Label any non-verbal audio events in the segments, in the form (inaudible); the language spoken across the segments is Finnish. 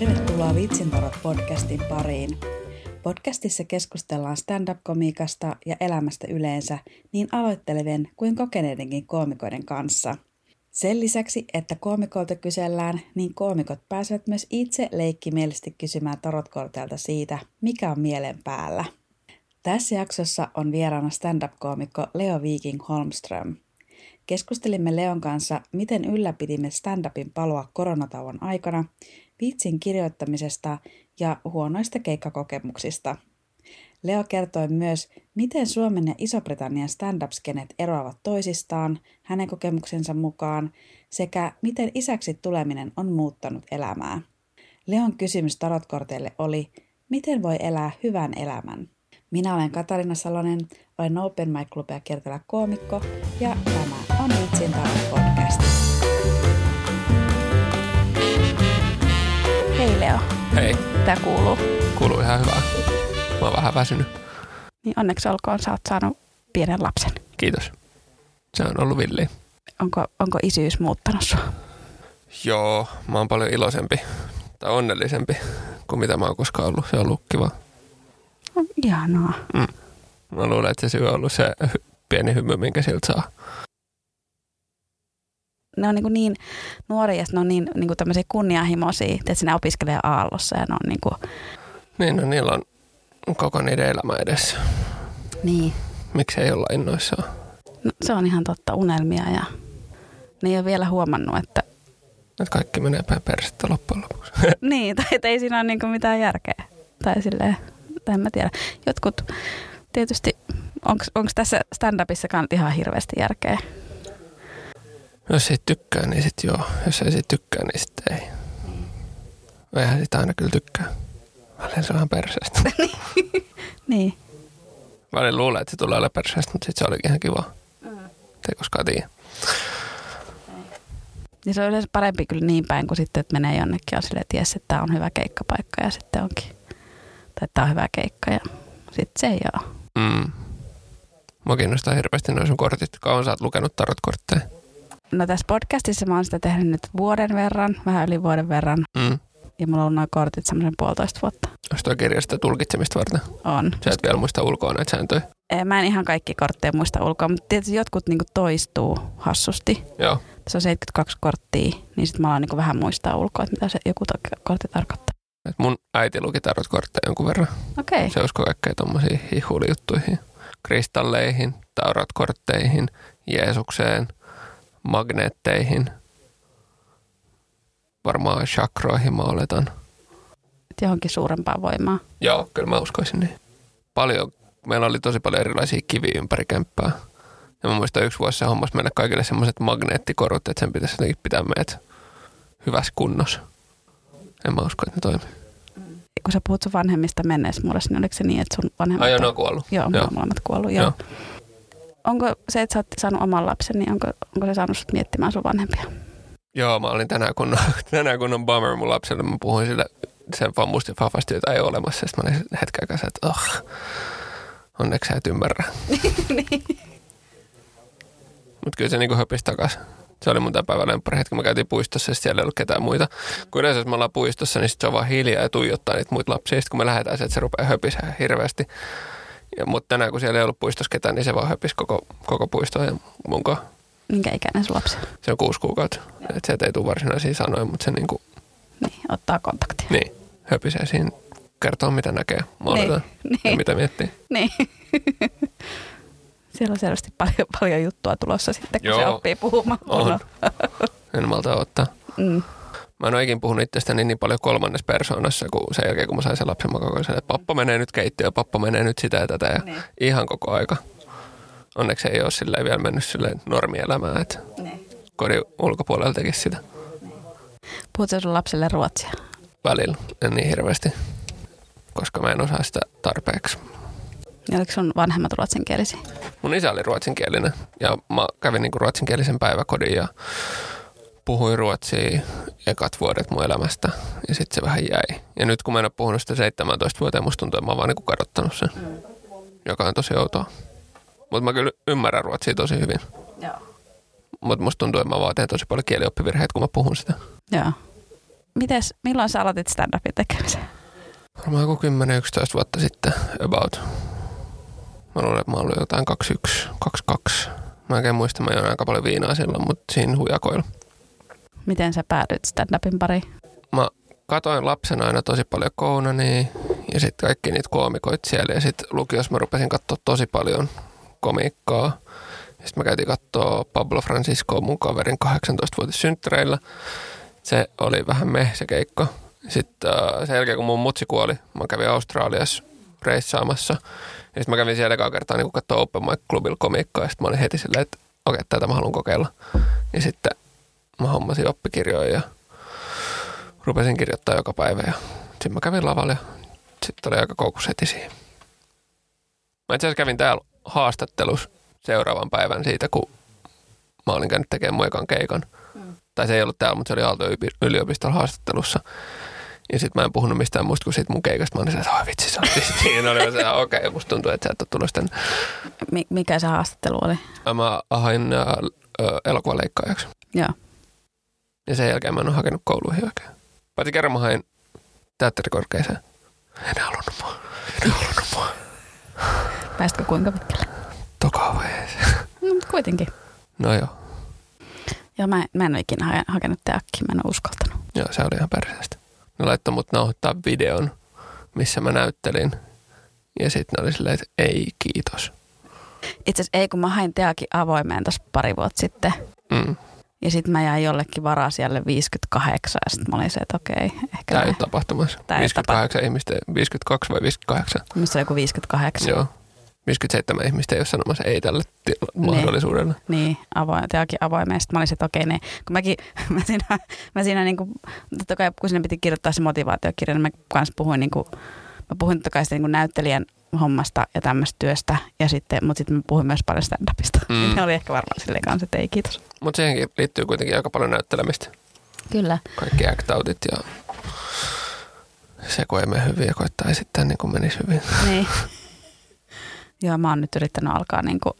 Tervetuloa Vitsintarot podcastin pariin. Podcastissa keskustellaan stand-up-komiikasta ja elämästä yleensä niin aloittelevien kuin kokeneidenkin koomikoiden kanssa. Sen lisäksi, että koomikolta kysellään, niin koomikot pääsevät myös itse leikkimielisesti kysymään tarotkorteilta siitä, mikä on mielen päällä. Tässä jaksossa on vieraana stand-up-koomikko Leo Viking Holmström. Keskustelimme Leon kanssa, miten ylläpidimme stand-upin palua koronatauon aikana, vitsin kirjoittamisesta ja huonoista keikkakokemuksista. Leo kertoi myös, miten Suomen ja Iso-Britannian stand-up-skenet eroavat toisistaan hänen kokemuksensa mukaan sekä miten isäksi tuleminen on muuttanut elämää. Leon kysymys tarotkorteille oli, miten voi elää hyvän elämän? Minä olen Katarina Salonen, olen Open Mic Clubia kiertelä koomikko ja tämä on Vitsin tarot podcast. Tämä kuuluu. kuuluu ihan hyvää. Mä oon vähän väsynyt. Niin onneksi olkoon, sä oot saanut pienen lapsen. Kiitos. Se on ollut villi. Onko, onko isyys muuttanut sua? Joo, mä oon paljon iloisempi tai onnellisempi kuin mitä mä oon koskaan ollut. Se on ollut kiva. On ihanaa. Mä luulen, että se syy on ollut se pieni hymy, minkä siltä saa. Ne on niin, niin nuoria ja ne on niin, niin kuin tämmöisiä kunnianhimoisia, että sinne opiskelee Aallossa ja ne on niin kuin, Niin, no niillä on koko niiden elämä edessä. niin. Miksi ei olla innoissaan? No, se on ihan totta, unelmia ja ne ei ole vielä huomannut, että Että kaikki menee päin persettä loppujen lopuksi. (laughs) niin, tai ei siinä ole niin mitään järkeä. Tai silleen, tai en mä tiedä. Jotkut tietysti, onko tässä stand-upissakaan ihan hirveästi järkeä? Jos ei tykkää, niin sit joo. Jos ei sit tykkää, niin sitten ei. Eihän sitä aina kyllä tykkää. Välillä se on ihan perseestä. (laughs) Niin. Välillä luulee, että se tulee olemaan perseestä, mutta sitten se olikin ihan kiva. Ei koskaan tiedä. Niin se on yleensä parempi kyllä niin päin kuin sitten, että menee jonnekin ja on silleen, että jes, että tämä on hyvä keikkapaikka ja sitten onkin. Tai että tämä on hyvä keikka ja sitten se ei ole. Mm. Mua kiinnostaa hirveästi noin sun kortit. Kauan sä oot lukenut tarotkortteja? No tässä podcastissa mä oon sitä tehnyt nyt vuoden verran, vähän yli vuoden verran. Mm. Ja mulla on ollut noin kortit semmoisen puolitoista vuotta. Onko tuo kirja sitä tulkitsemista varten? On. Sä et vielä muista ulkoa näitä sääntöjä? Mä en ihan kaikki kortteja muista ulkoa, mutta tietysti jotkut niinku toistuu hassusti. Joo. Se on 72 korttia, niin sitten mä alan niinku vähän muistaa ulkoa, että mitä se joku to- kortti tarkoittaa. Et mun äiti luki tarotkortteja jonkun verran. Okei. Se uskoi kaikkea tommosiin hihulijuttuihin. Kristalleihin, tarotkortteihin, Jeesukseen, magneetteihin. Varmaan chakroihin mä oletan. Okay. Johonkin suurempaa voimaa. Joo, kyllä mä uskoisin niin. Paljon, meillä oli tosi paljon erilaisia kiviä ympäri kämppää. Ja mä muistan yksi vuosi se hommas meille kaikille semmoiset magneettikorut, että sen pitäisi jotenkin pitää meidät hyvässä kunnossa. En mä usko, että ne toimii. Kun sä puhut sun vanhemmista menneessä muodossa, niin oliko se niin, että sun vanhemmat... Ai joo, on- kuollut. Joo, Joo. joo. molemmat kuollut. Joo. Joo. Onko se, että sä oot saanut oman lapsen, niin onko, onko se saanut sut miettimään sun vanhempia? Joo, mä olin tänään kun, (laughs) tänään kun on bummer mun lapselle. Mä puhuin sille sen vaan musti fafasti, jota ei ole olemassa. Sitten mä olin hetken kanssa, että oh, onneksi sä et ymmärrä. (laughs) Mutta kyllä se niinku höpisi takas. Se oli mun tämän päivän lemppari hetki. Mä käytiin puistossa ja siellä ei ollut ketään muita. Kun yleensä jos me ollaan puistossa, niin sit se on vaan hiljaa ja tuijottaa niitä muita lapsia. Sitten kun me lähdetään sieltä, se rupeaa höpisää hirveästi. Ja, mutta tänään kun siellä ei ollut puistossa ketään, niin se vaan höpisi koko, koko puistoa ja munkaan. Minkä ikäinen sun lapsi? Se on kuusi kuukautta. Että sieltä ei tule varsinaisia sanoja, mutta se niinku, Niin, ottaa kontaktia. niin, höpisee siinä, kertoo mitä näkee, maalataan Niin, ja niin. mitä miettii. Niin. Siellä on selvästi paljon, paljon juttua tulossa sitten, kun Joo. se oppii puhumaan. On. En malta ottaa. Mm. Mä en ole ikinä puhunut itsestäni niin paljon kolmannessa persoonassa, kuin sen jälkeen, kun mä sain sen lapsen mä ajan, että pappa menee nyt keittiöön, pappa menee nyt sitä ja tätä ja Niin. ihan koko aika. Onneksi ei ole silleen vielä mennyt silleen normielämään, että Niin. kodin ulkopuolella tekisi sitä Puhut sä sun lapselle ruotsia? välillä, en niin hirveästi, koska mä en osaa sitä tarpeeksi. Ja oliko sun vanhemmat ruotsinkielisiä? Mun isä oli ruotsinkielinen ja mä kävin niinku ruotsinkielisen päiväkodin ja puhuin ruotsia ekat vuodet mun elämästä ja sitten se vähän jäi. Ja nyt kun mä en ole puhunut sitä 17 vuoteen, musta tuntuu, että mä oon vaan niinku kadottanut sen, joka on tosi outoa. Mutta mä kyllä ymmärrän ruotsia tosi hyvin. Joo. Mutta musta tuntuu, että mä vaan teen tosi paljon kielioppivirheitä, kun mä puhun sitä. Joo. mites, milloin sä aloitit stand-upin tekemisen? Varmaan joku 10-11 vuotta sitten, about. Mä luulen, että mä olin jotain 21, 22. Mä en muista, mä aika paljon viinaa silloin, mutta siinä hujakoilla. Miten sä päädyit stand-upin pariin? Mä katoin lapsena aina tosi paljon Counania ja sitten kaikki niitä koomikoita siellä. Ja sitten lukiossa mä rupesin katsoa tosi paljon komiikkaa. Sitten mä käytiin katsoa Pablo Francisco mun kaverin 18-vuotis synttäreillä. Se oli vähän meh se keikka. Sitten äh, sen jälkeen kun mun mutsi kuoli, mä kävin Australiassa reissaamassa. Ja sitten mä kävin siellä ekaa kertaa niin katsoa Open Mic Clubilla komiikkaa. Ja sitten mä olin heti silleen, että okei, okay, tätä mä haluan kokeilla. Ja sitten mä hommasin oppikirjoja ja rupesin kirjoittaa joka päivä. Ja sitten mä kävin lavalle ja sitten oli aika koukus heti siihen. Mä itse asiassa kävin täällä haastattelussa seuraavan päivän siitä, kun mä olin käynyt tekemään mun ekan keikan. Mm. Tai se ei ollut täällä, mutta se oli Aalto yliopistolla haastattelussa. Ja sitten mä en puhunut mistään muista kuin siitä mun keikasta. Mä olin että oi vitsi, sä (laughs) Siinä oli se, okei, okay, musta tuntuu, että sä et ole tullut sitten. Mikä se haastattelu oli? Mä hain äh, elokuvan leikkaajaksi. Joo. Ja sen jälkeen mä en ole hakenut kouluihin oikein. Paitsi kerran mä hain teatterikorkeeseen. En halunnut mua. En halunnut mua. Pääsitkö kuinka pitkälle? Toka. No, mutta kuitenkin. No joo. Joo, mä, mä en ole ikinä hakenut teakkiin, mä en ole uskaltanut. Joo, se oli ihan perseestä. Ne laittoi mut nauhoittaa videon, missä mä näyttelin. Ja sitten ne oli silleen, että ei kiitos. Itse asiassa ei, kun mä hain teakin avoimeen tuossa pari vuotta sitten. Mm. Ja sitten mä jäin jollekin varasijalle 58 ja sitten mä olin se, että okei. Ehkä Tämä ei ole tapahtumassa. Tämä 58 tapa- ihmistä, 52 vai 58? Missä on joku 58. Joo. 57 ihmistä ei ole sanomassa ei tälle tila- niin. mahdollisuudelle. Niin, avoin, teakin avoimeen. Sitten mä olisin, että okei, niin, kun mäkin, (laughs) mä siinä, mä siinä niin kuin, totta kai kun sinne piti kirjoittaa se motivaatiokirja, niin mä kanssa puhuin, niin kuin, mä puhuin totta kai sitä niin näyttelijän hommasta ja tämmöistä työstä, ja sitten, mutta sitten mä puhuin myös paljon stand-upista. Mm. (laughs) ne oli ehkä varmaan silleen kanssa, että ei kiitos. Mutta siihenkin liittyy kuitenkin aika paljon näyttelemistä. Kyllä. Kaikki act ja se, kun ei mene hyvin ja koittaa esittää niin kuin menisi hyvin. Niin. (laughs) Joo, mä oon nyt yrittänyt alkaa niin kuin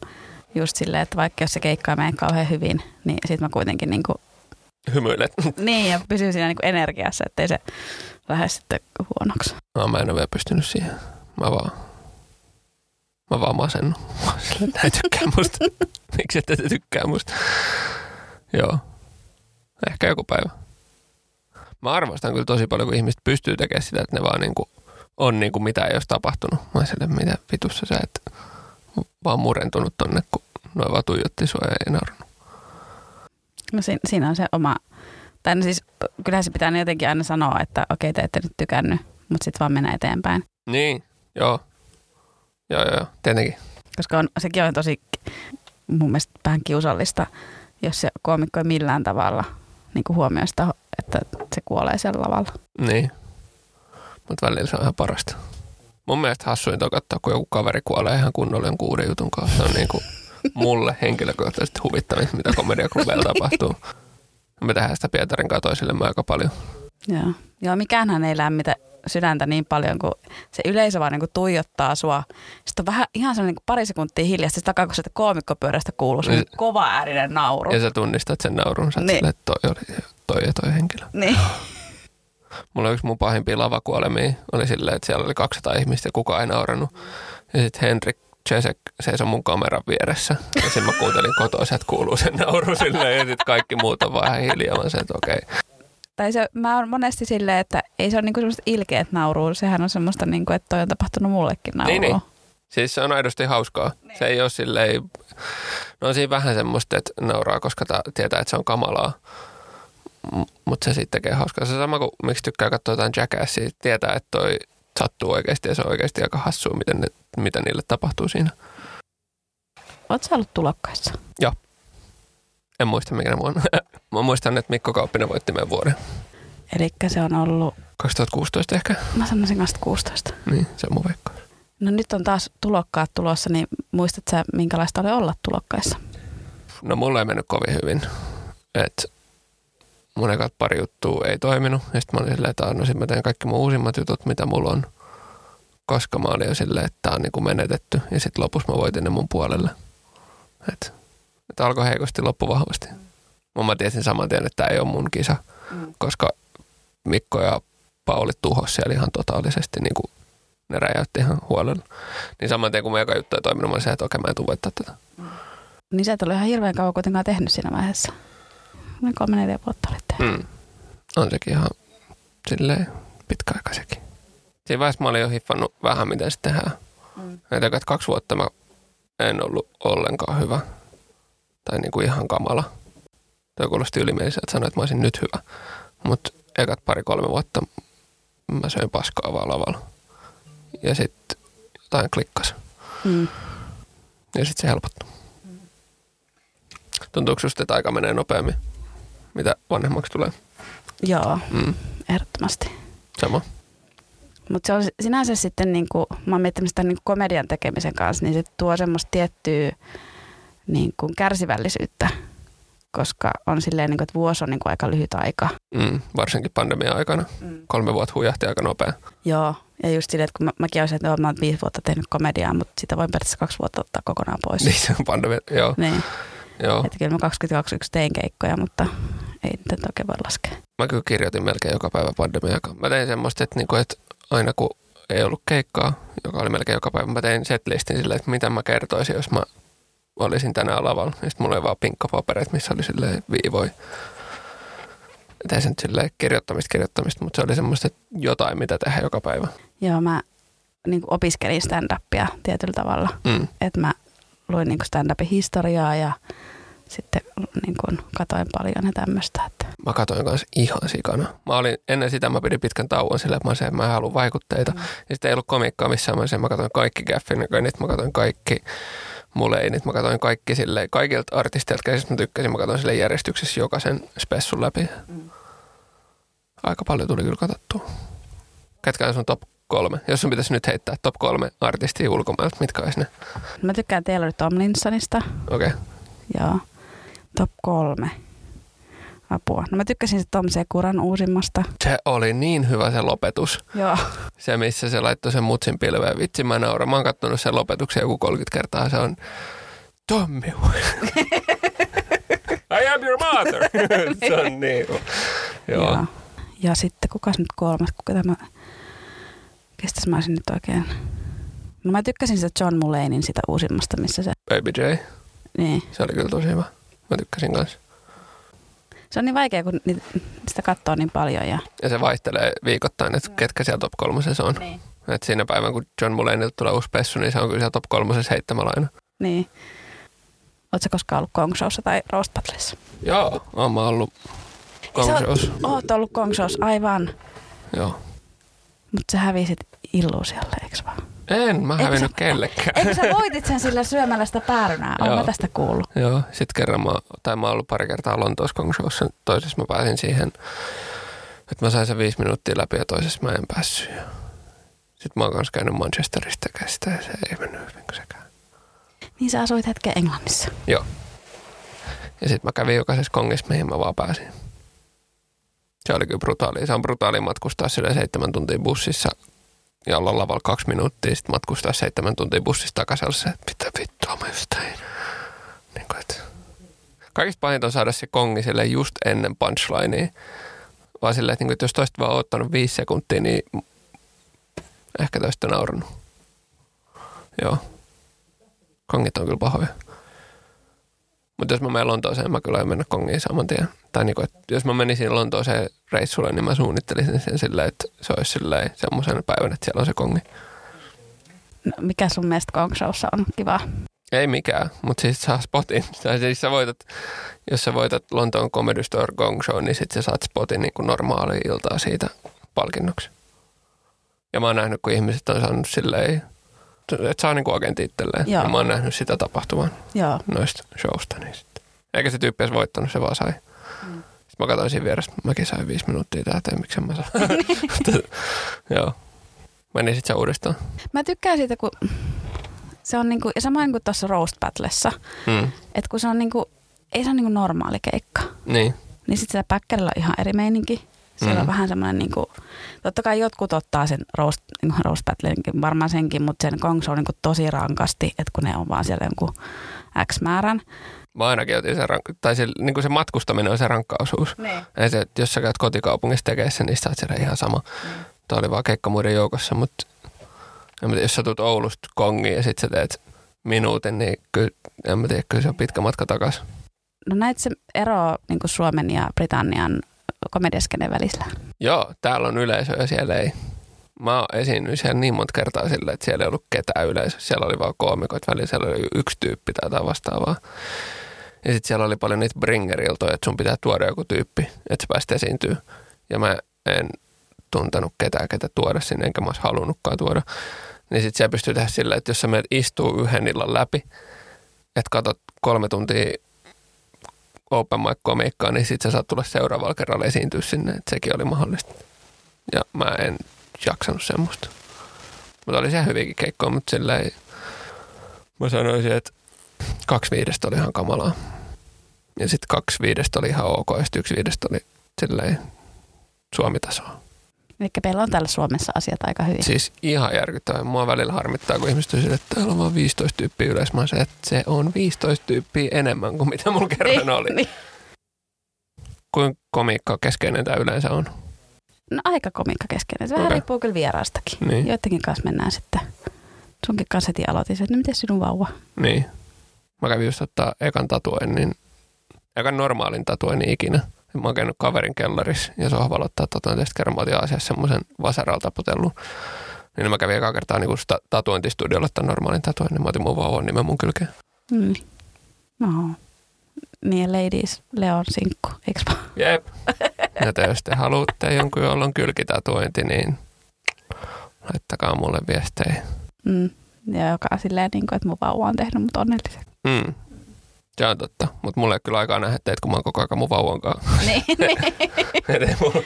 just silleen, että vaikka jos se keikka ei mene kauhean hyvin, niin sit mä kuitenkin niin kuin Hymyilet. (laughs) Niin, ja pysyy siinä niin kuin energiassa, ettei se lähde sitten huonoksi. No, mä en ole vielä pystynyt siihen. Mä vaan Mä vaan masennut. Näin tykkää musta. (laughs) Miksi ette te tykkää musta? Joo. Ehkä joku päivä. Mä arvostan kyllä tosi paljon, kun ihmiset pystyy tekemään sitä, että ne vaan niinku on niin kuin mitä ei olisi tapahtunut. Mä sille, mitä vitussa sä et vaan murentunut tonne, kun noin vaan tuijotti sua ja ei naurannut. No siinä, siinä on se oma, tai no siis kyllähän se pitää jotenkin aina sanoa, että okei te ette nyt tykännyt, mutta sitten vaan mennä eteenpäin. Niin, joo. Joo, joo, tietenkin. Koska on, sekin on tosi mun mielestä vähän kiusallista, jos se koomikko ei millään tavalla niin kuin huomioi sitä, että se kuolee siellä lavalla. Niin, mutta välillä se on ihan parasta. Mun mielestä hassuinta on katsoa, kun joku kaveri kuolee ihan kunnolla jonkun uuden jutun kanssa. Se on niin kuin mulle henkilökohtaisesti huvittavista, mitä komediaklubeilla (laughs) tapahtuu. Me tehdään sitä Pietarin kanssa toisillemme aika paljon. Joo. Joo, mikäänhän ei lämmitä sydäntä niin paljon, kun se yleisö vaan niin kuin tuijottaa sua. Sitten on vähän ihan sellainen niin pari sekuntia hiljasta, sitten takaa kun sieltä koomikkopyörästä kuuluu se niin, kova äärinen nauru. Ja sä tunnistat sen naurun, sä niin. sille, että toi oli toi ja toi henkilö. Niin. (laughs) Mulla yksi mun pahimpia lavakuolemia oli silleen, että siellä oli 200 ihmistä ja kukaan ei naurannut. Ja sitten Henrik Czesek seisoi mun kameran vieressä. Ja sitten mä kuuntelin kotoa, että kuuluu sen nauru silleen. Ja sitten kaikki muut on vähän hiljaa. Mä sen, että okei. Okay tai se, mä oon monesti silleen, että ei se ole niinku semmoista ilkeät naurua, sehän on semmoista, niinku, että toi on tapahtunut mullekin naurua. Niin, niin. Siis se on aidosti hauskaa. Niin. Se ei ole silleen, no on siinä vähän semmoista, että nauraa, koska ta, tietää, että se on kamalaa. Mutta se sitten tekee hauskaa. Se sama kuin miksi tykkää katsoa jotain Jackassia, tietää, että toi sattuu oikeasti ja se on oikeasti aika hassua, miten, ne, mitä niille tapahtuu siinä. Oletko ollut tulokkaissa? Joo. En muista mikä vuonna. (laughs) Mä muistan, että Mikko Kauppinen voitti meidän vuoden. Eli se on ollut... 2016 ehkä. Mä sanoisin 2016. Niin, se on mun veikkaus. No nyt on taas tulokkaat tulossa, niin muistat sä, minkälaista oli olla tulokkaissa? No mulla ei mennyt kovin hyvin. Et mun ekat pari juttua ei toiminut. Ja sitten mä olin silleen, että no sit mä teen kaikki mun uusimmat jutut, mitä mulla on. Koska mä olin jo silleen, että tää on niinku menetetty. Ja sitten lopussa mä voitin ne mun puolelle. Et että alkoi heikosti, loppu vahvasti. Mä, mä tiesin saman tien, että tämä ei ole mun kisa, mm. koska Mikko ja Pauli tuhos siellä ihan totaalisesti, niin kuin ne räjäytti ihan huolella. Niin saman tien kun mä joka juttu ei toiminut, mä olisin, että okei, mä en tule tätä. Niin sä et ole ihan hirveän kauan kuitenkaan tehnyt siinä vaiheessa. Noin kolme neljä vuotta olit tehnyt. Mm. On sekin ihan silleen pitkäaikaisekin. Siinä vaiheessa mä olin jo hiffannut vähän, miten se tehdään. Mm. Että kaksi vuotta mä en ollut ollenkaan hyvä. Tai niin kuin ihan kamala. Toi kuulosti ylimieliseltä sanoa, että mä olisin nyt hyvä. Mutta ekat pari-kolme vuotta mä söin paskaa vaan lavalla. Ja sitten jotain klikkas. Mm. Ja sitten se helpottui. Tuntuuko just, että aika menee nopeammin, mitä vanhemmaksi tulee? Joo, Mm. ehdottomasti. Sama. Mutta se on sinänsä sitten, niin kuin, mä oon miettinyt sitä niin komedian tekemisen kanssa, niin se tuo semmoista tiettyä niin kuin kärsivällisyyttä, koska on silleen, niin kuin, että vuosi on niin kuin aika lyhyt aika. Mm. Varsinkin pandemian aikana. Mm. Kolme vuotta huijahti aika nopea. Joo, ja just silleen, että kun mä, mäkin olisin, että mä oon viisi vuotta tehnyt komediaa, mutta sitä voin periaatteessa kaksi vuotta ottaa kokonaan pois. Niin se on pandemia. Joo. Niin. Joo. Että kyllä mä 22 tein keikkoja, mutta ei niitä oikein voi laskea. Mä kyllä kirjoitin melkein joka päivä pandemian aikaan. Mä tein semmoista, että, niinku, että aina kun ei ollut keikkaa, joka oli melkein joka päivä, mä tein setlistin silleen, että mitä mä kertoisin, jos mä olisin tänään lavalla. Ja sitten mulla oli vaan pinkkapapereita, missä oli silleen viivoi. Tein sen nyt silleen kirjoittamista kirjoittamista, mutta se oli semmoista, jotain mitä tehdä joka päivä. Joo, mä niin opiskelin stand-upia tietyllä tavalla. Mm. Että mä luin niin stand-upin historiaa ja sitten niin kuin katoin paljon ja tämmöistä. Että. Mä katsoin kanssa ihan sikana. Mä olin, ennen sitä mä pidin pitkän tauon sillä, että mä että mä en halua vaikutteita. Mm. Ja sitten ei ollut komiikkaa missään. Mä, olisin, mä katsoin kaikki Gaffinit, mä katsoin kaikki Muleinit, mä katsoin kaikki sille, kaikilta artisteilta, keistä mä tykkäsin, mä katsoin sille järjestyksessä jokaisen spessun läpi. Mm. Aika paljon tuli kyllä katsottua. Ketkä on sun top kolme? Jos sun pitäisi nyt heittää top kolme artistia ulkomailta, mitkä olisi ne? Mä tykkään Taylor Tomlinsonista. Okei. Okay. Joo. Top kolme. Apua. No mä tykkäsin se Tom Sekuran uusimmasta. Se oli niin hyvä se lopetus. Joo. Se, missä se laittoi sen mutsin pilveen. Vitsi, mä nauran. Mä oon kattonut sen lopetuksen joku 30 kertaa. Se on Tommi. I am your mother. (laughs) se on niin. Joo. Joo. Ja sitten kukas nyt kolmas, kuka tämä, kestäs mä olisin nyt oikein. No mä tykkäsin sitä John Mullanein sitä uusimmasta, missä se, Baby J. niin. Se oli kyllä tosi hyvä. Mä tykkäsin kanssa. Se on niin vaikea, kun niitä, sitä katsoo niin paljon ja Ja se vaihtelee viikoittain, että ketkä siellä top kolmosessa on. niin. Et siinä päivän, kun John Mulaneyilta tulee uusi pessu, niin se on kyllä siellä top kolmosessa heittämällä aina. niin. Oletko koskaan ollut Gong Showssa tai Roast Battlessa? Joo, oon mä ollut Gong oot- Shows. Oot ollut Gong Showssa, aivan. Joo. Mutta sä hävisit illuusiolle, eikö vaan? En mä hävinnyt sä- kellekään. Eikö sä voitit sen sillä syömällä sitä päärynää? Mä tästä kuullut. Joo, sitten kerran mä, tai mä oon ollut pari kertaa Lontoossa Gong Showssa. Toisessa mä pääsin siihen, että mä sain sen viisi minuuttia läpi ja toisessa mä en päässyt. Sitten mä oon kanssa käynyt Manchesterista kästä ja se ei mennyt hyvin kuin sekään. Niin sä asuit hetken Englannissa. Joo. Ja sitten mä kävin jokaisessa kongissa, mihin mä vaan pääsin. Se oli kyllä brutaali. Se on brutaali matkustaa sille seitsemän tuntia bussissa ja olla lavalla kaksi minuuttia, sitten matkustaa seitsemän tuntia bussissa takaisin. Se, että mitä vittua mä just tein. Niin kuin, että... Kaikista pahinta on saada se kongi sille just ennen punchlinea. Vaan silleen, että, niin kuin, että jos toista vaan ottanut viisi sekuntia, niin ehkä toista naurannut. Joo. Kongit on kyllä pahoja. Mutta jos mä menen Lontooseen, mä kyllä aion mennä kongiin saman tien. Tai niinku, että jos mä menisin Lontooseen reissulle, niin mä suunnittelisin sen silleen, että se olisi silleen semmoisen päivän, että siellä on se kongi. No, mikä sun mielestä Gong Showssa on kiva? Ei mikään, mutta siis saa spotin. Tai siis sä voitat, jos sä voitat Lontoon Comedy Store Gong Show, niin sit sä saat spotin niin kuin normaali iltaa siitä palkinnoksi. Ja mä oon nähnyt, kun ihmiset on saanut silleen, että saa niin kuin agentti itselleen. Joo. Ja mä oon nähnyt sitä tapahtuvan Joo. noista showsta. Niin sitten. Eikä se tyyppi edes voittanut, se vaan sai. Mm. Sitten mä katsoin siinä vieressä, mäkin sain viisi minuuttia täältä, miksi mä saan. (laughs) (laughs) Joo. Meni sitten se uudestaan. Mä tykkään siitä, kun se on niinku, ja samoin kuin tuossa Roast Battlessa, Mm. että kun se on niinku, ei se ole niinku normaali keikka, Niin. niin sitten siellä päkkärillä on ihan eri meininki. Siellä Mm. on vähän semmoinen, niinku, totta kai jotkut ottaa sen roast, roast battlenkin, varmaan senkin, mutta sen Gong Show niinku tosi rankasti, että kun ne on vaan siellä jonkun X määrän. Mä ainakin otin sen, rank- tai se, niin kuin se matkustaminen on se rankka osuus. Niin. Ei se, jos sä käyt kotikaupungissa tekemään sen, niin sä oot siellä ihan sama. Niin. Tuo oli vaan keikka muiden joukossa, mutta jos sä tulet Oulusta kongiin ja sit sä teet minuutin, niin kyllä, en mä tiedä, kyllä se on pitkä matka takaisin. No näet se ero niin kuin Suomen ja Britannian komediaskeneen välillä? Joo, täällä on yleisö ja siellä ei. Mä oon esiinnyt siellä niin monta kertaa sillä, että siellä ei ollut ketään yleisö. Siellä oli vaan koomikot välillä, siellä oli yksi tyyppi tai jotain vastaavaa. Ja sitten siellä oli paljon niitä bringeriltoja, että sun pitää tuoda joku tyyppi, että sä pääsit esiintyä. Ja mä en tuntenut ketään, ketä tuoda sinne, enkä mä olisi halunnutkaan tuoda. Niin sitten siellä pystyy tehdä sillä, että jos sä menet istuu yhden illan läpi, että katsot kolme tuntia open mic komiikkaa, niin sitten sä saat tulla seuraavalla kerralla esiintyä sinne, että sekin oli mahdollista. Ja mä en jaksanut semmoista. Mutta oli se hyvinkin keikkoa, mutta silleen mä sanoisin, että kaksi viidestä oli ihan kamalaa. Ja sitten kaksi viidestä oli ihan ok, ja sitten yksi viidestä oli silleen Suomitasoa. Eli meillä on täällä Suomessa asiat aika hyvin. Siis ihan järkyttävää. Mua välillä harmittaa, kun ihmiset sille, että täällä on vaan 15 tyyppiä yleensä. Mä se, että se on 15 tyyppiä enemmän kuin mitä mulla kerran oli. Niin. Kuinka komiikka keskeinen tämä yleensä on? No aika komikka keskeinen. Se vähän Okei. riippuu kyllä vieraastakin. Niin. Joidenkin kanssa mennään sitten. Sunkin kanssa heti aloitin, että no miten sinun vauva? Niin. Mä kävin just ottaa ekan tatuoinnin, ekan normaalin tatuoinnin ikinä. Mä oon käynyt kaverin kellarissa ja sohvalla ottaa tatuoinnin. Sitten kerran mä otin Aasiassa semmoisen vasaralla taputellun. Niin mä kävin eka kertaa niin sta- tatuointistudiolla ottaa normaalin tatuoinnin. Mä otin mun vauvan nimen mun kylkeen. Mm. No. Niin ja ladies, Leon sinkku, eikö vaan? Jep. Ja te, jos te haluatte jonkun, jolla on kylkitatuointi, niin laittakaa mulle viestejä. Mm. Ja joka on silleen, niin kuin, että mun vauva on tehnyt mut onnelliseksi. Mm. Se on totta, mutta mulla ei ole kyllä aikaa nähdä teitä, kun mä oon koko ajan mun vauvan kanssa. (laughs) niin, (laughs) niin. Mulla-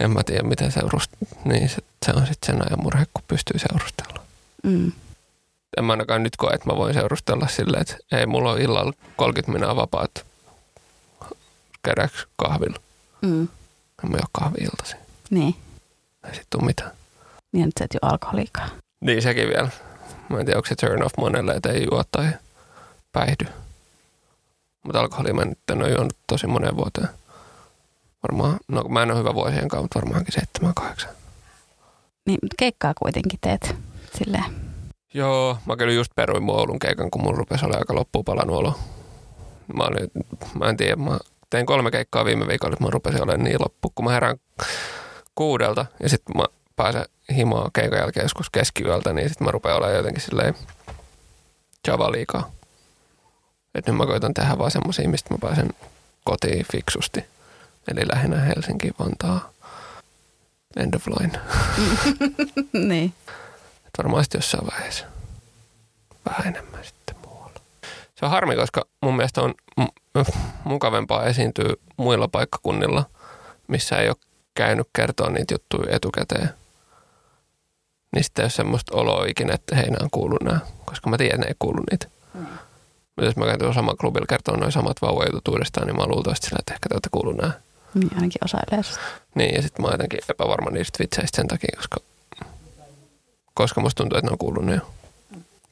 en mä tiedä, miten seurust... Niin, se, se on sitten sen ajan murhe, kun pystyy seurustella. Mm. En mä ainakaan nyt koe, että mä voin seurustella silleen, että ei, mulla on illalla 30 minaa vapaat käydäänkö kahvilla. Mm. En mä ole kahvi-iltaisin. Niin. Ei sit tuu mitään. Niin nyt sä et juo alkoholiikaa. Niin, sekin vielä. Mä en tiedä, onko se turn off monelle, että ei juo tai päihdy. Mutta alkoholia mä nyt en ole juonut tosi moneen vuoteen. Varmaan, no mä en ole hyvä vuosienkaan, mutta varmaankin seitsemän, kahdeksan. Niin, mutta keikkaa kuitenkin teet silleen. Joo, mä kyllä just peruin mun Oulun keikan, kun mun rupesi olla aika loppuun palannut olo. Mä, olin, mä en tiedä, mä tein kolme keikkaa viime viikolla, että mä rupesin olemaan niin loppu, kun mä herään kuudelta ja sitten mä pääsen himaa keikan jälkeen joskus keskiyöltä, niin sitten mä rupean olemaan jotenkin silleen java liikaa. Et nyt mä koitan tehdä vaan semmosia, mistä mä pääsen kotiin fiksusti. Eli lähinnä Helsinki, Vantaa, end of line. (laughs) niin. Et varmaan sitten jossain vaiheessa vähän enemmän sitten muualla. Se on harmi, koska mun mielestä on mukavempaa esiintyä muilla paikkakunnilla, missä ei ole käynyt kertoa niitä juttuja etukäteen. Niin sitten ei ole semmoista oloa ikinä, että heinään kuulu nämä, koska mä tiedän, että ne ei kuulu niitä. Mutta jos mä käyn tuolla samalla klubilla kertoa noin samat vauvajutut uudestaan, niin mä oon luultavasti sillä, että ehkä te olette kuullut nämä. niin. ainakin osa yleisöstä. Niin, ja sitten mä oon jotenkin epävarma niistä vitseistä sen takia, koska, koska musta tuntuu, että ne on kuullut ne jo.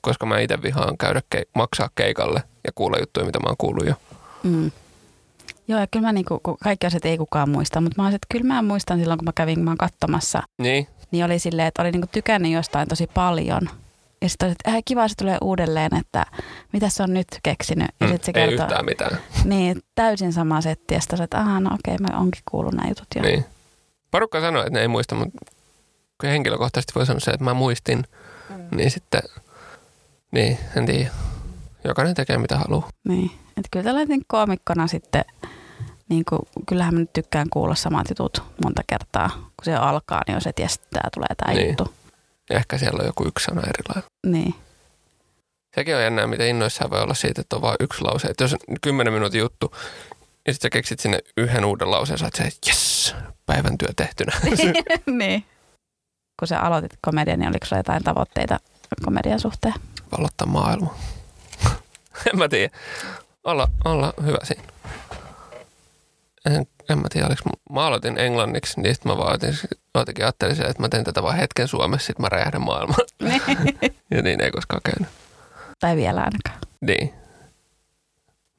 Koska mä itse vihaan käydä ke- maksaa keikalle ja kuulla juttuja, mitä mä oon kuullut jo. Mm. Joo, ja kyllä mä niinku, kaikki asiat ei kukaan muista, mutta mä, olisin, että kyllä mä muistan silloin, kun mä kävin, kun mä oon katsomassa, Niin, niin oli silleen, että oli niinku tykännyt jostain tosi paljon. Ja sitten että äh, kiva se tulee uudelleen, että mitä se on nyt keksinyt. Ja mm, sitten se ei kertoo, yhtään mitään. (laughs) niin täysin sama setti. Ja sitten että aha, no okei, mä onkin kuullut nämä jutut jo. Niin. Porukka sanoo, että ne ei muista, mutta kun henkilökohtaisesti voi sanoa se, että mä muistin, mm. niin sitten, niin, en tiedä. Jokainen tekee mitä haluaa. Niin. Että kyllä tällainen koomikkona sitten, niin kuin, kyllähän mä nyt tykkään kuulla samat jutut monta kertaa. Kun se alkaa, niin jos et tiedä, että tää tulee tämä Niin. juttu. Ja ehkä siellä on joku yksi sana eri lailla. Niin. Sekin on jännää, miten innoissaan voi olla siitä, että on vain yksi lause. Että jos on kymmenen minuutin juttu, ja sitten sä keksit sinne yhden uuden lauseen, sä oot se, jes, päivän työ tehtynä. (laughs) niin. Kun sä aloitit komedian, niin oliko sulla jotain tavoitteita komedian suhteen? Valottaa maailma. (laughs) en mä tiedä. Olla, olla hyvä siinä. En, en mä tiedä, oliko mä aloitin englanniksi, niin sitten mä vaan otin, jotenkin ajattelin, sen, että mä teen tätä vaan hetken Suomessa, sitten mä räjähdän maailmaan. (laughs) ja niin ei koskaan käynyt. tai vielä ainakaan. Niin.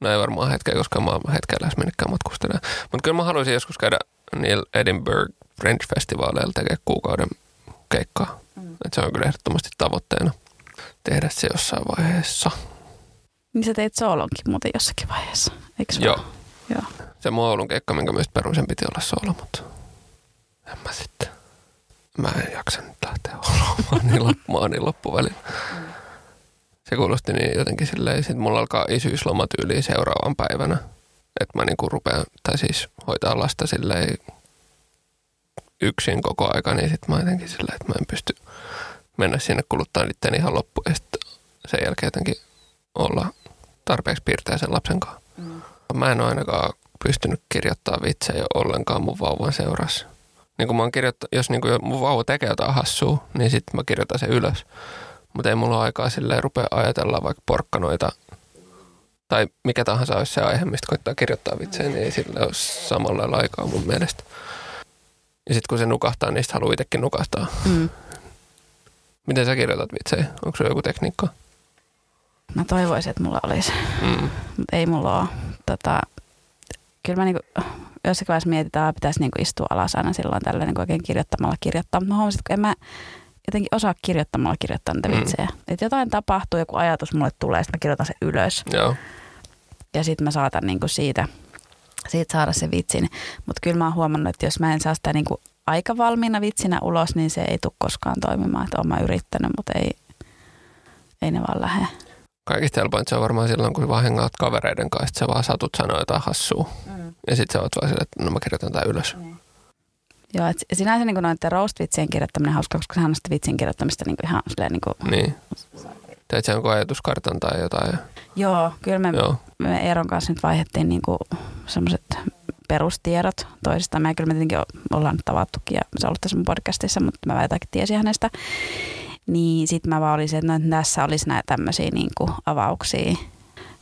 No ei varmaan hetkeä, koska mä oon hetkeä lähes minnekään matkustelemaan. Mutta kyllä mä haluaisin joskus käydä niillä Edinburgh French Festivaaleilla tekemään kuukauden keikkaa. Mm. Et se on kyllä ehdottomasti tavoitteena tehdä se jossain vaiheessa. Niin sä teit soolonkin muuten jossakin vaiheessa, eikö Joo. Joo. Se mun Oulun keikka, minkä myös perusen piti olla soolo, mutta en mä sitten. Mä en jaksa nyt lähteä Ouluun, niin, loppu, (laughs) niin loppuvälillä. Se kuulosti niin jotenkin silleen, sit mulla alkaa isyyslomatyyliin seuraavan päivänä. Että mä niinku rupean, tai siis hoitaa lasta silleen yksin koko aika, niin sit mä jotenkin silleen, että mä en pysty mennä sinne kuluttaa niiden ihan loppu ja sitten sen jälkeen jotenkin olla tarpeeksi piirteä sen lapsen kanssa. Mm. Mä en ole ainakaan pystynyt kirjoittamaan vitsejä ollenkaan mun vauvan seurassa. Niin kun mä oon kirjoittanut, jos niin kun mun vauva tekee jotain hassua, niin sitten mä kirjoitan sen ylös. Mutta ei mulla ole aikaa silleen rupea ajatella vaikka porkkanoita tai mikä tahansa olisi se aihe, mistä koittaa kirjoittaa vitsejä, niin ei sillä ole samalla lailla aikaa mun mielestä. Ja sitten kun se nukahtaa, niin sit haluaa itsekin nukahtaa. Mm. Miten sä kirjoitat vitsejä? Onko sulla joku tekniikka? Mä toivoisin, että mulla olisi, Mm. mutta ei mulla ole. Tota, kyllä mä niinku, jossakin vaiheessa mietitään, että pitäisi niinku istua alas aina silloin tällä niinku oikein kirjoittamalla kirjoittaa. Mutta mä huomasin, että en mä jotenkin osaa kirjoittamalla kirjoittaa niitä Mm. vitsejä. Että jotain tapahtuu, joku ajatus mulle tulee, sitten mä kirjoitan sen ylös. Joo. ja sitten mä saatan niinku siitä, siitä saada sen vitsin. Mutta kyllä mä oon huomannut, että jos mä en saa sitä niinku aika valmiina vitsinä ulos, niin se ei tule koskaan toimimaan. Että oon mä yrittänyt, mutta ei, ei ne vaan lähde. Kaikista helpointa se on varmaan silloin, kun vaan hengaat kavereiden kanssa, että sä vaan satut sanoa jotain hassua. Mm. Ja sit sä oot vaan silleen, että no mä kirjoitan tää ylös. Joo, et sinänsä niin noiden roast-vitsien kirjoittaminen on hauska, koska sehän on sitä vitsin kirjoittamista niin ihan silleen niin kuin, Niin. Teet sä jonkun ajatuskartan tai jotain. Joo, kyllä me, Joo. me Eeron kanssa nyt vaihdettiin niin semmoiset perustiedot toisista. Me kyllä me tietenkin ollaan tavattukin ja se on ollut tässä mun podcastissa, mutta mä väitäkin tiesin hänestä. Niin sit mä vaan olisin, että no, tässä olisi näitä tämmöisiä niin avauksia.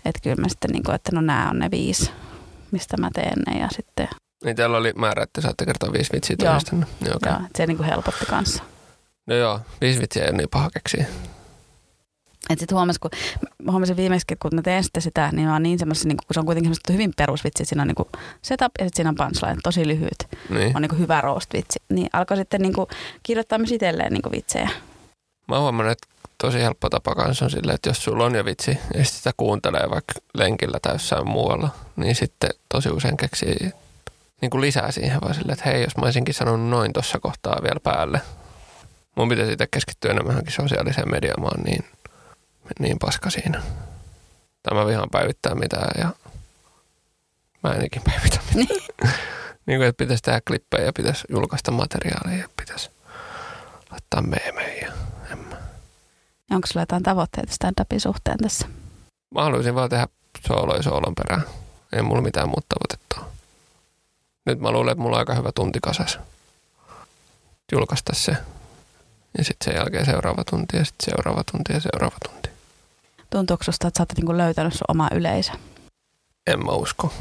Että kyllä mä sitten, niin kuin, että no nämä on ne viisi, mistä mä teen ne ja sitten, Niin teillä oli määrä, että saatte kertoa viisi vitsiä Joo. toistanne. Joo, okay. joo, että se niin kuin helpotti kanssa. No joo, viisi vitsiä ei ole niin paha keksiä. Et sit huomasin, kun huomasin viimeksi, kun mä teen sitten sitä, niin mä oon niin semmoisessa, niin kun se on kuitenkin semmoista hyvin perusvitsi, että siinä on niin setup ja sitten siinä on punchline, tosi lyhyt. Niin. On niin hyvä roast-vitsi. Niin alkoi sitten niin kirjoittaa myös itselleen niin vitsejä. Mä oon huomannut, että tosi helppo tapa kanssa on silleen, että jos sulla on jo vitsi ja sit sitä kuuntelee vaikka lenkillä tai jossain muualla, niin sitten tosi usein keksii niin kuin lisää siihen vaan silleen, että hei, jos mä olisinkin sanonut noin tuossa kohtaa vielä päälle. Mun pitäisi itse keskittyä enemmän sosiaaliseen mediaan, mä oon niin, niin paska siinä. Tai mä vihaan päivittää mitään ja mä en ikin päivitä mitään. (laughs) niin kuin, että pitäisi tehdä klippejä ja pitäisi julkaista materiaalia ja pitäisi laittaa meemejä. Onko sulla jotain tavoitteita stand-upin suhteen tässä? Mä haluaisin vaan tehdä sooloja soolon perään. Ei mulla mitään muuta tavoitetta. Nyt mä luulen, että mulla on aika hyvä tunti kasas. Julkaista se. Ja sitten sen jälkeen seuraava tunti ja sitten seuraava tunti ja seuraava tunti. Tuntuuko susta, että sä oot niin löytänyt sun oma yleisö? En mä usko.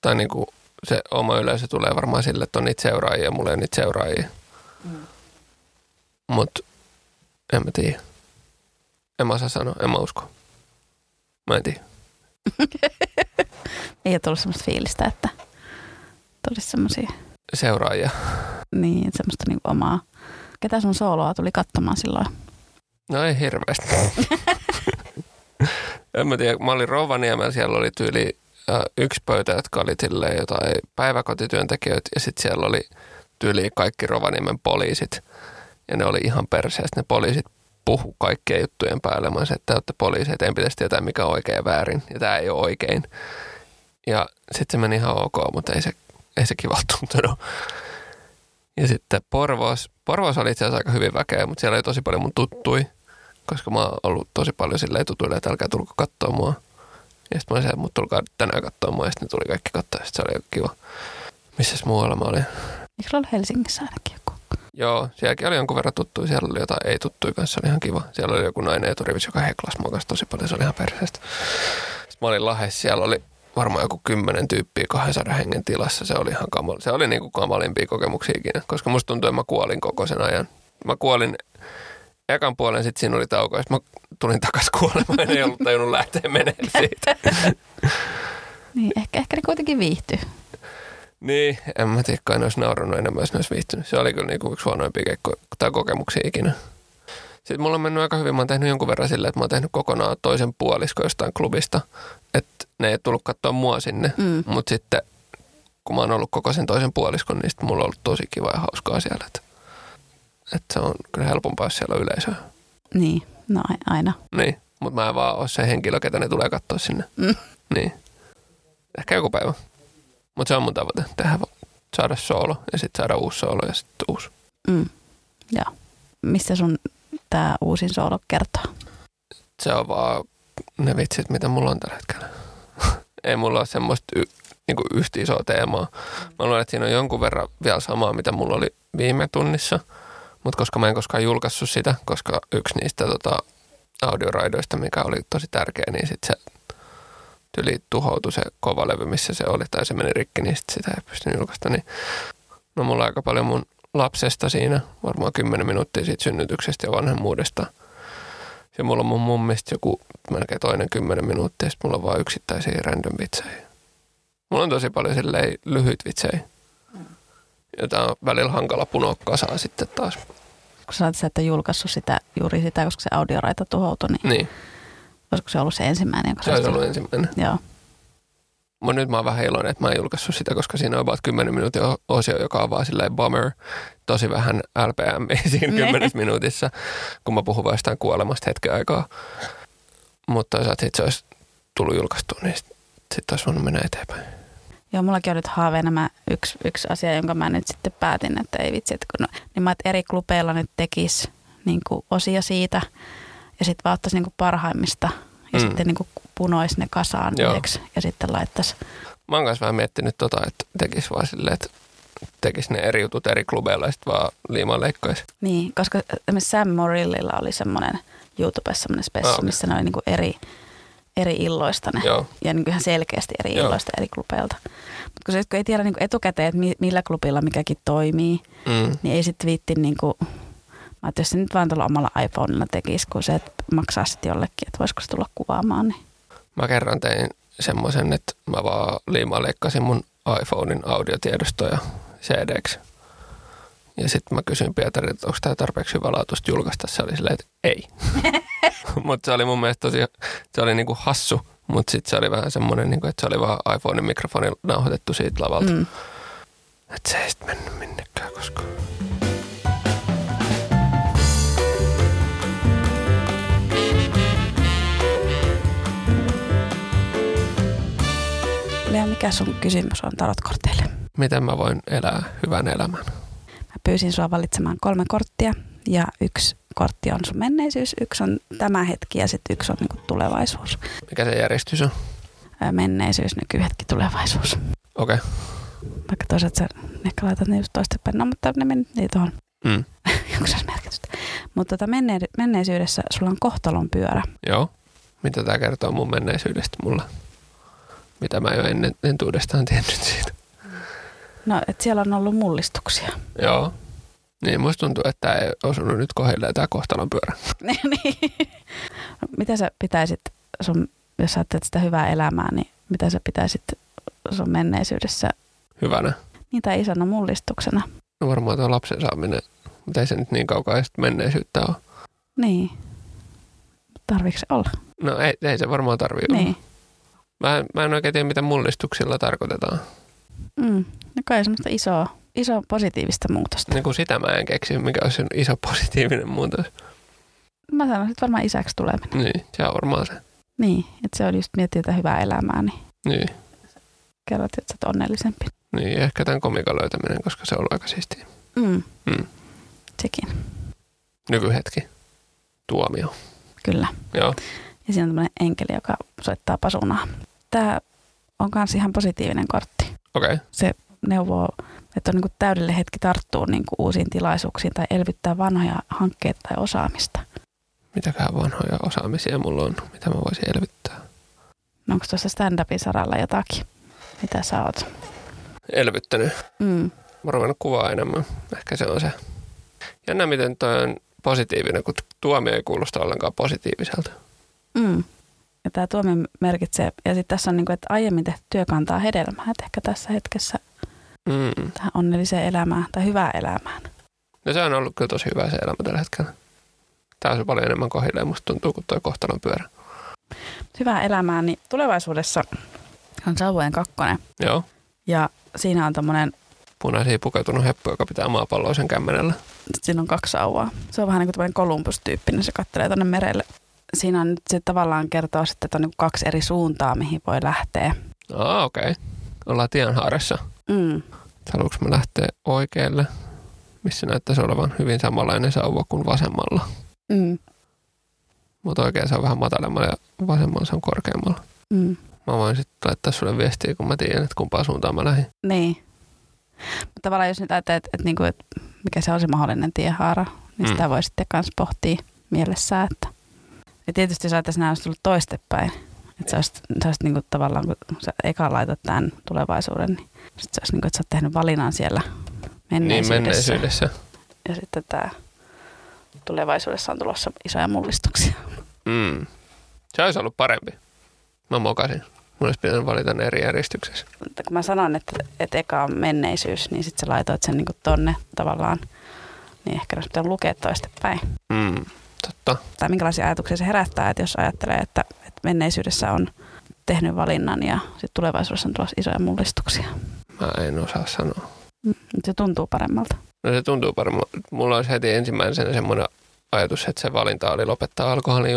Tai niinku se oma yleisö tulee varmaan sille, että on niitä seuraajia ja mulla ei ole niitä seuraajia. Mm. Mut en mä tiedä. En mä osaa sanoa, en mä usko. Mä en tiedä. (laughs) Ei ole tullut semmoista fiilistä, että tulisi semmoisia, Seuraajia. niin semmoista niin omaa. Ketä sun sooloa tuli katsomaan silloin? No ei hirveästi. (laughs) en mä tiedä, mä olin Rovaniemellä, siellä oli tyyli äh, yksi pöytä, jotka oli silleen jotain päiväkotityöntekijöitä ja sitten siellä oli tyyli kaikki Rovaniemen poliisit. Ja ne oli ihan perseestä. Ne poliisit puhu kaikkien juttujen päälle. Mä olisin, että te olette poliiseja, teidän pitäisi tietää mikä on oikein ja väärin. Ja tämä ei ole oikein. Ja sitten se meni ihan ok, mutta ei se, ei se kivalta tuntunut. Ja sitten Porvoos, Porvoos oli itse asiassa aika hyvin väkeä, mutta siellä oli tosi paljon mun tuttui, koska mä oon ollut tosi paljon silleen tutuille, että älkää tulko katsoa mua. Ja sitten mä että mut tulkaa tänään katsoa mua, ja sitten tuli kaikki katsoa, ja sitten se oli kiva. Missäs muualla mä olin? Eikö ollut Helsingissä ainakin joku? Joo, sielläkin oli jonkun verran tuttuja, siellä oli jotain ei-tuttuja kanssa, se oli ihan kiva. Siellä oli joku nainen eturivissä, joka heklas mua tosi paljon, se oli ihan perseestä. Sitten mä olin Lahdessa, siellä oli varmaan joku kymmenen tyyppiä 200 hengen tilassa, se oli ihan kamal. Se oli niin kuin kamalimpia kokemuksia ikinä, koska musta tuntui, että mä kuolin koko sen ajan. Mä kuolin ekan puolen, sitten siinä oli tauko, ja mä tulin takaisin kuolemaan, en ei ollut tajunnut lähteä menemään siitä. (laughs) Niin, ehkä, ehkä ne kuitenkin viihtyy. Niin, en mä tiedä, kai ne olisi naurannut enemmän, jos ne olisi viihtynyt. Se oli kyllä niinku yksi huonoimpia keikko, tai kokemuksia ikinä. Sitten mulla on mennyt aika hyvin. Mä oon tehnyt jonkun verran silleen, että mä oon tehnyt kokonaan toisen puolisko jostain klubista. Että ne ei tullut katsoa mua sinne. Mm. Mutta sitten kun mä oon ollut koko sen toisen puoliskon, niin sitten mulla on ollut tosi kiva ja hauskaa siellä. Että, että se on kyllä helpompaa, jos siellä on yleisöä. Niin, no aina. Niin, mutta mä en vaan ole se henkilö, ketä ne tulee katsoa sinne. Mm. Niin. Ehkä joku päivä. Mutta se on mun tavoite, tehdä, saada soolo ja sitten saada uusi soolo ja sitten uusi. Mm. Joo. Mistä sun tämä uusin soolo kertoo? Se on vaan ne vitsit, mitä mulla on tällä hetkellä. (laughs) Ei mulla ole semmoista y- niinku yhtä isoa teemaa. Mä luulen, että siinä on jonkun verran vielä samaa, mitä mulla oli viime tunnissa. Mutta koska mä en koskaan julkaissut sitä, koska yksi niistä tota, audioraidoista, mikä oli tosi tärkeä, niin sitten se tyli tuhoutui se kova levy, missä se oli, tai se meni rikki, niin sit sitä ei pystynyt julkaista. Niin, no mulla on aika paljon mun lapsesta siinä, varmaan 10 minuuttia siitä synnytyksestä ja vanhemmuudesta. Ja mulla on mun mummista joku melkein toinen 10 minuuttia, ja sitten mulla on vaan yksittäisiä random vitsejä. Mulla on tosi paljon silleen lyhyt vitsejä. Ja tää on välillä hankala punoa kasaan sitten taas. Kun sä sä et ole julkaissut sitä, juuri sitä, koska se audioraita tuhoutui, niin Niin, olisiko se ollut se ensimmäinen, jonka se olisi ollut ensimmäinen. Joo. Mutta nyt mä oon vähän iloinen, että mä en julkaissut sitä, koska siinä on about 10 minuutin osio, joka on vaan silleen bummer, tosi vähän LPM (laughs) siinä Ne. 10 minuutissa, kun mä puhun vaan jostain kuolemasta hetken aikaa. Mutta toisaalta sit se olisi tullut julkaistua, niin sitten sit olisi voinut mennä eteenpäin. Joo, mullakin on nyt haaveena mä yksi, yksi asia, jonka mä nyt sitten päätin, että ei vitsi, että kun no, niin mä että eri klubeilla nyt tekisi niin kuin osia siitä ja sitten vaan ottaisi niin kuin parhaimmista ja Mm. sitten niin kuin punoisi ne kasaan yhdeksi ja sitten laittaisi. Mä oon kanssa vähän miettinyt tota, että tekisi vaan silleen, että tekisi ne eri jutut eri klubeilla ja sitten vaan liimaan leikkaisi. Niin, koska esimerkiksi Sam Morrillilla oli semmoinen YouTubessa semmoinen spessu, Ah, okei. missä ne oli niin kuin eri, eri illoista ne. Joo. Ja niin kuin ihan selkeästi eri Joo. illoista eri klubeilta. Mutta kun, se, kun ei tiedä niin kuin etukäteen, että mi- millä klubilla mikäkin toimii, Mm. niin ei sitten viitti niin kuin, mä että jos se nyt vaan tuolla omalla iPhonella tekisi, kun se että maksaa sitten jollekin, että voisiko se tulla kuvaamaan, niin Mä kerran tein semmoisen, että mä vaan liimaan leikkasin mun iPhonein audiotiedostoja CD-ksi. Ja sitten mä kysyin Pietarilta, että onko tämä tarpeeksi hyvälaatuista julkaista. Se oli silleen, että ei. (laughs) mutta se oli mun mielestä tosi, se oli niinku hassu. Mutta sitten se oli vähän semmoinen, niinku, että se oli vaan iPhonein mikrofoni nauhoitettu siitä lavalta. Mm, Että se ei sitten mennyt minnekään koskaan. Lea, mikä sun kysymys on tarotkorteille? Miten mä voin elää hyvän elämän? Mä pyysin sua valitsemaan kolme korttia ja yksi kortti on sun menneisyys, yksi on tämä hetki ja sitten yksi on niinku tulevaisuus. Mikä se järjestys on? Menneisyys, nykyhetki, tulevaisuus. Okei. Okay. Vaikka toisaalta sä ehkä laitat ne just toistepäin, no mutta ne meni niin tuohon Mm. (laughs) jonkun merkitystä. Mutta tota menne- menneisyydessä sulla on kohtalon pyörä. Joo. Mitä tämä kertoo mun menneisyydestä mulla? Mitä mä jo ennen entuudestaan tiennyt siitä. No, että siellä on ollut mullistuksia. Joo. Niin, musta tuntuu, että ei osunut nyt kohdilleen tämä kohtalon pyörä. (laughs) niin. No, mitä sä pitäisit sun, jos sä ajattelet sitä hyvää elämää, niin mitä sä pitäisit sun menneisyydessä Hyvänä. niitä isona mullistuksena? No varmaan tuo lapsen saaminen, mutta ei se nyt niin kaukaa sitten menneisyyttä ole. Niin. Tarviiko se olla? No ei, ei se varmaan tarvii olla. Mä, en- mä en oikein tiedä, mitä mullistuksilla tarkoitetaan. Mm. No kai semmoista isoa, isoa positiivista muutosta. Niin kuin sitä mä en keksi, mikä olisi iso positiivinen muutos. Mä sanoisin, että varmaan isäksi tuleminen. Niin, se on varmaan se. Niin, että se on just miettiä tätä hyvää elämää, niin Niin, kerrot, että sä oot onnellisempi. niin ehkä tämän komikan löytäminen, koska se on ollut aika siistiä. Mm. Mm. Sekin, Nykyhetki. Tuomio. kyllä. Joo. Ja siinä on tämmöinen enkeli, joka soittaa pasunaa. Tämä on myös ihan positiivinen kortti. Okei. Okay. Se neuvoo, että on niin täydellinen hetki tarttua niin uusiin tilaisuuksiin tai elvyttää vanhoja hankkeita tai osaamista. Mitäköhän vanhoja osaamisia mulla on, mitä mä voisin elvyttää. No onko tuossa stand-upin saralla jotakin, mitä sä oot? Elvyttänyt. Mm. Mä oon kuvaa enemmän. Ehkä se on se. Jännä, miten toi on positiivinen, kun tuomio ei kuulosta ollenkaan positiiviselta. Mm. Ja tämä tuomio merkitsee, ja sitten tässä on niin kuin, että aiemmin tehty työ kantaa hedelmää, että ehkä tässä hetkessä Mm. tähän onnelliseen elämään tai hyvään elämään. No se on ollut kyllä tosi hyvä se elämä tällä hetkellä. Tämä on paljon enemmän kohilleen, musta tuntuu, kuin tuo kohtalon pyörä. Hyvää elämää, niin tulevaisuudessa on sauvojen kakkonen. Joo. Ja siinä on tommonen, Punaisiin pukeutunut heppu, joka pitää maapalloa sen kämmenellä. siinä on kaksi sauvaa. Se on vähän niin kuin tämmöinen Columbus-tyyppinen, se kattelee tonne merelle. Siinä on nyt se tavallaan kertoo sitten, että on niin kaksi eri suuntaa, mihin voi lähteä. Aa, okei. Okay. Ollaan tienhaarassa. Mm. Haluanko mä lähteä oikealle, missä näyttäisi olevan hyvin samanlainen sauva kuin vasemmalla. Mm. Mutta oikein se on vähän matalemmalla ja vasemmalla se on korkeammalla. Mm. Mä voin sitten laittaa sulle viestiä, kun mä tiedän, että kumpaan suuntaan mä lähdin. Niin. Mutta tavallaan jos nyt ajattelee, että, että, niinku, että mikä se on se mahdollinen tiehaara, niin Mm. sitä voi sitten myös pohtia mielessään. Että. Ja tietysti että nämä olisi tullut toistepäin. Että sä olisit, sä olisit niinku tavallaan, kun sä eka laitat tämän tulevaisuuden, niin sit se olisi niinku, että sä oot tehnyt valinnan siellä menneisyydessä. Niin menneisyydessä. Ja sitten tämä tulevaisuudessa on tulossa isoja mullistuksia. Mm. Se olisi ollut parempi. Mä mokasin. Mun olisi pitänyt valita ne eri järjestyksessä. Mutta kun mä sanon, että, että eka on menneisyys, niin sitten sä laitoit sen niinku tonne tavallaan, niin ehkä olisi pitänyt lukea toistepäin. Mm. Totta. Tai minkälaisia ajatuksia se herättää, että jos ajattelee, että, että menneisyydessä on tehnyt valinnan ja sitten tulevaisuudessa on tulossa isoja mullistuksia. Mä en osaa sanoa. Mm. Se tuntuu paremmalta. No se tuntuu paremmin. Mulla olisi heti ensimmäisenä semmoinen ajatus, että se valinta oli lopettaa alkoholin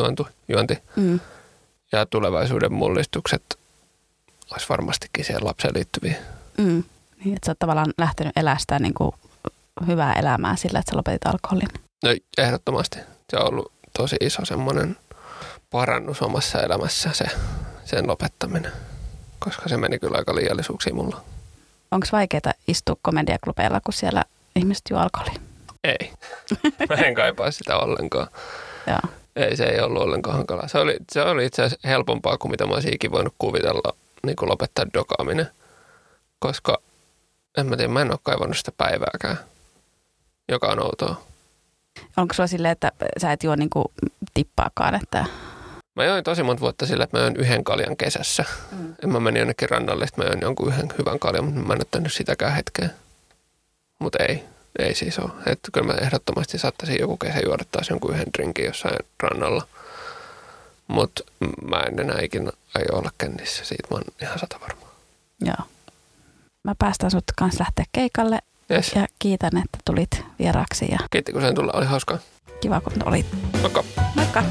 juonti. Mm. Ja tulevaisuuden mullistukset olisi varmastikin siihen lapseen liittyviä. Mm. Niin, että sä oot tavallaan lähtenyt elästä niin kuin hyvää elämää sillä, että sä lopetit alkoholin. No ehdottomasti. Se on ollut tosi iso semmoinen parannus omassa elämässä se, sen lopettaminen. Koska se meni kyllä aika liiallisuuksiin mulla. Onko vaikeaa istua komediaklubeilla, kun siellä ihmiset juo alkoholia? Ei. Mä en kaipaa sitä ollenkaan. Joo. Ei, se ei ollut ollenkaan hankalaa. Se oli, se oli itse asiassa helpompaa kuin mitä mä olisin ikinä voinut kuvitella niin kuin lopettaa dokaaminen. Koska, en mä tiedä, mä en ole kaivannut sitä päivääkään, joka on outoa. Onko sulla silleen, että sä et juo niin kuin tippaakaan, että Mä join tosi monta vuotta sillä, että mä join yhden kaljan kesässä. Mm. En mä menin jonnekin rannalle, että mä join jonkun yhden hyvän kaljan, mutta mä en ottanut sitäkään hetkeä. Mutta ei, ei siis ole. Että kyllä mä ehdottomasti saattaisin joku kesä juoda taas jonkun yhden drinkin jossain rannalla. Mutta mä en enää ikinä aio olla kännissä, siitä mä oon ihan sata varma. joo. Mä päästän sut kanssa lähteä keikalle Yes. ja kiitän, että tulit vieraaksi ja Kiitti kun sen tulla, oli hauskaa. kiva kun olit. Moikka! Moikka!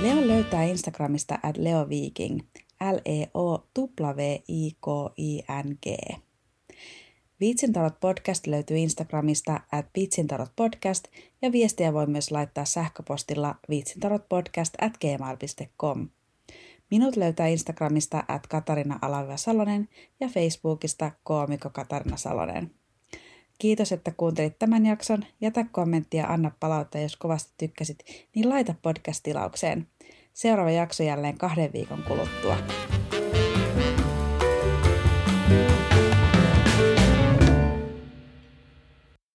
Leo löytää Instagramista at leoviking, l e o w i k i n g Viitsintarot podcast löytyy Instagramista at viitsintarot podcast ja viestiä voi myös laittaa sähköpostilla viitsintarotpodcast at gmail.com. Minut löytää Instagramista at Katarina Salonen ja Facebookista koomikko Katarina Salonen. Kiitos, että kuuntelit tämän jakson. Jätä kommentti ja anna palautta, jos kovasti tykkäsit, niin laita podcast-tilaukseen. Seuraava jakso jälleen kahden viikon kuluttua.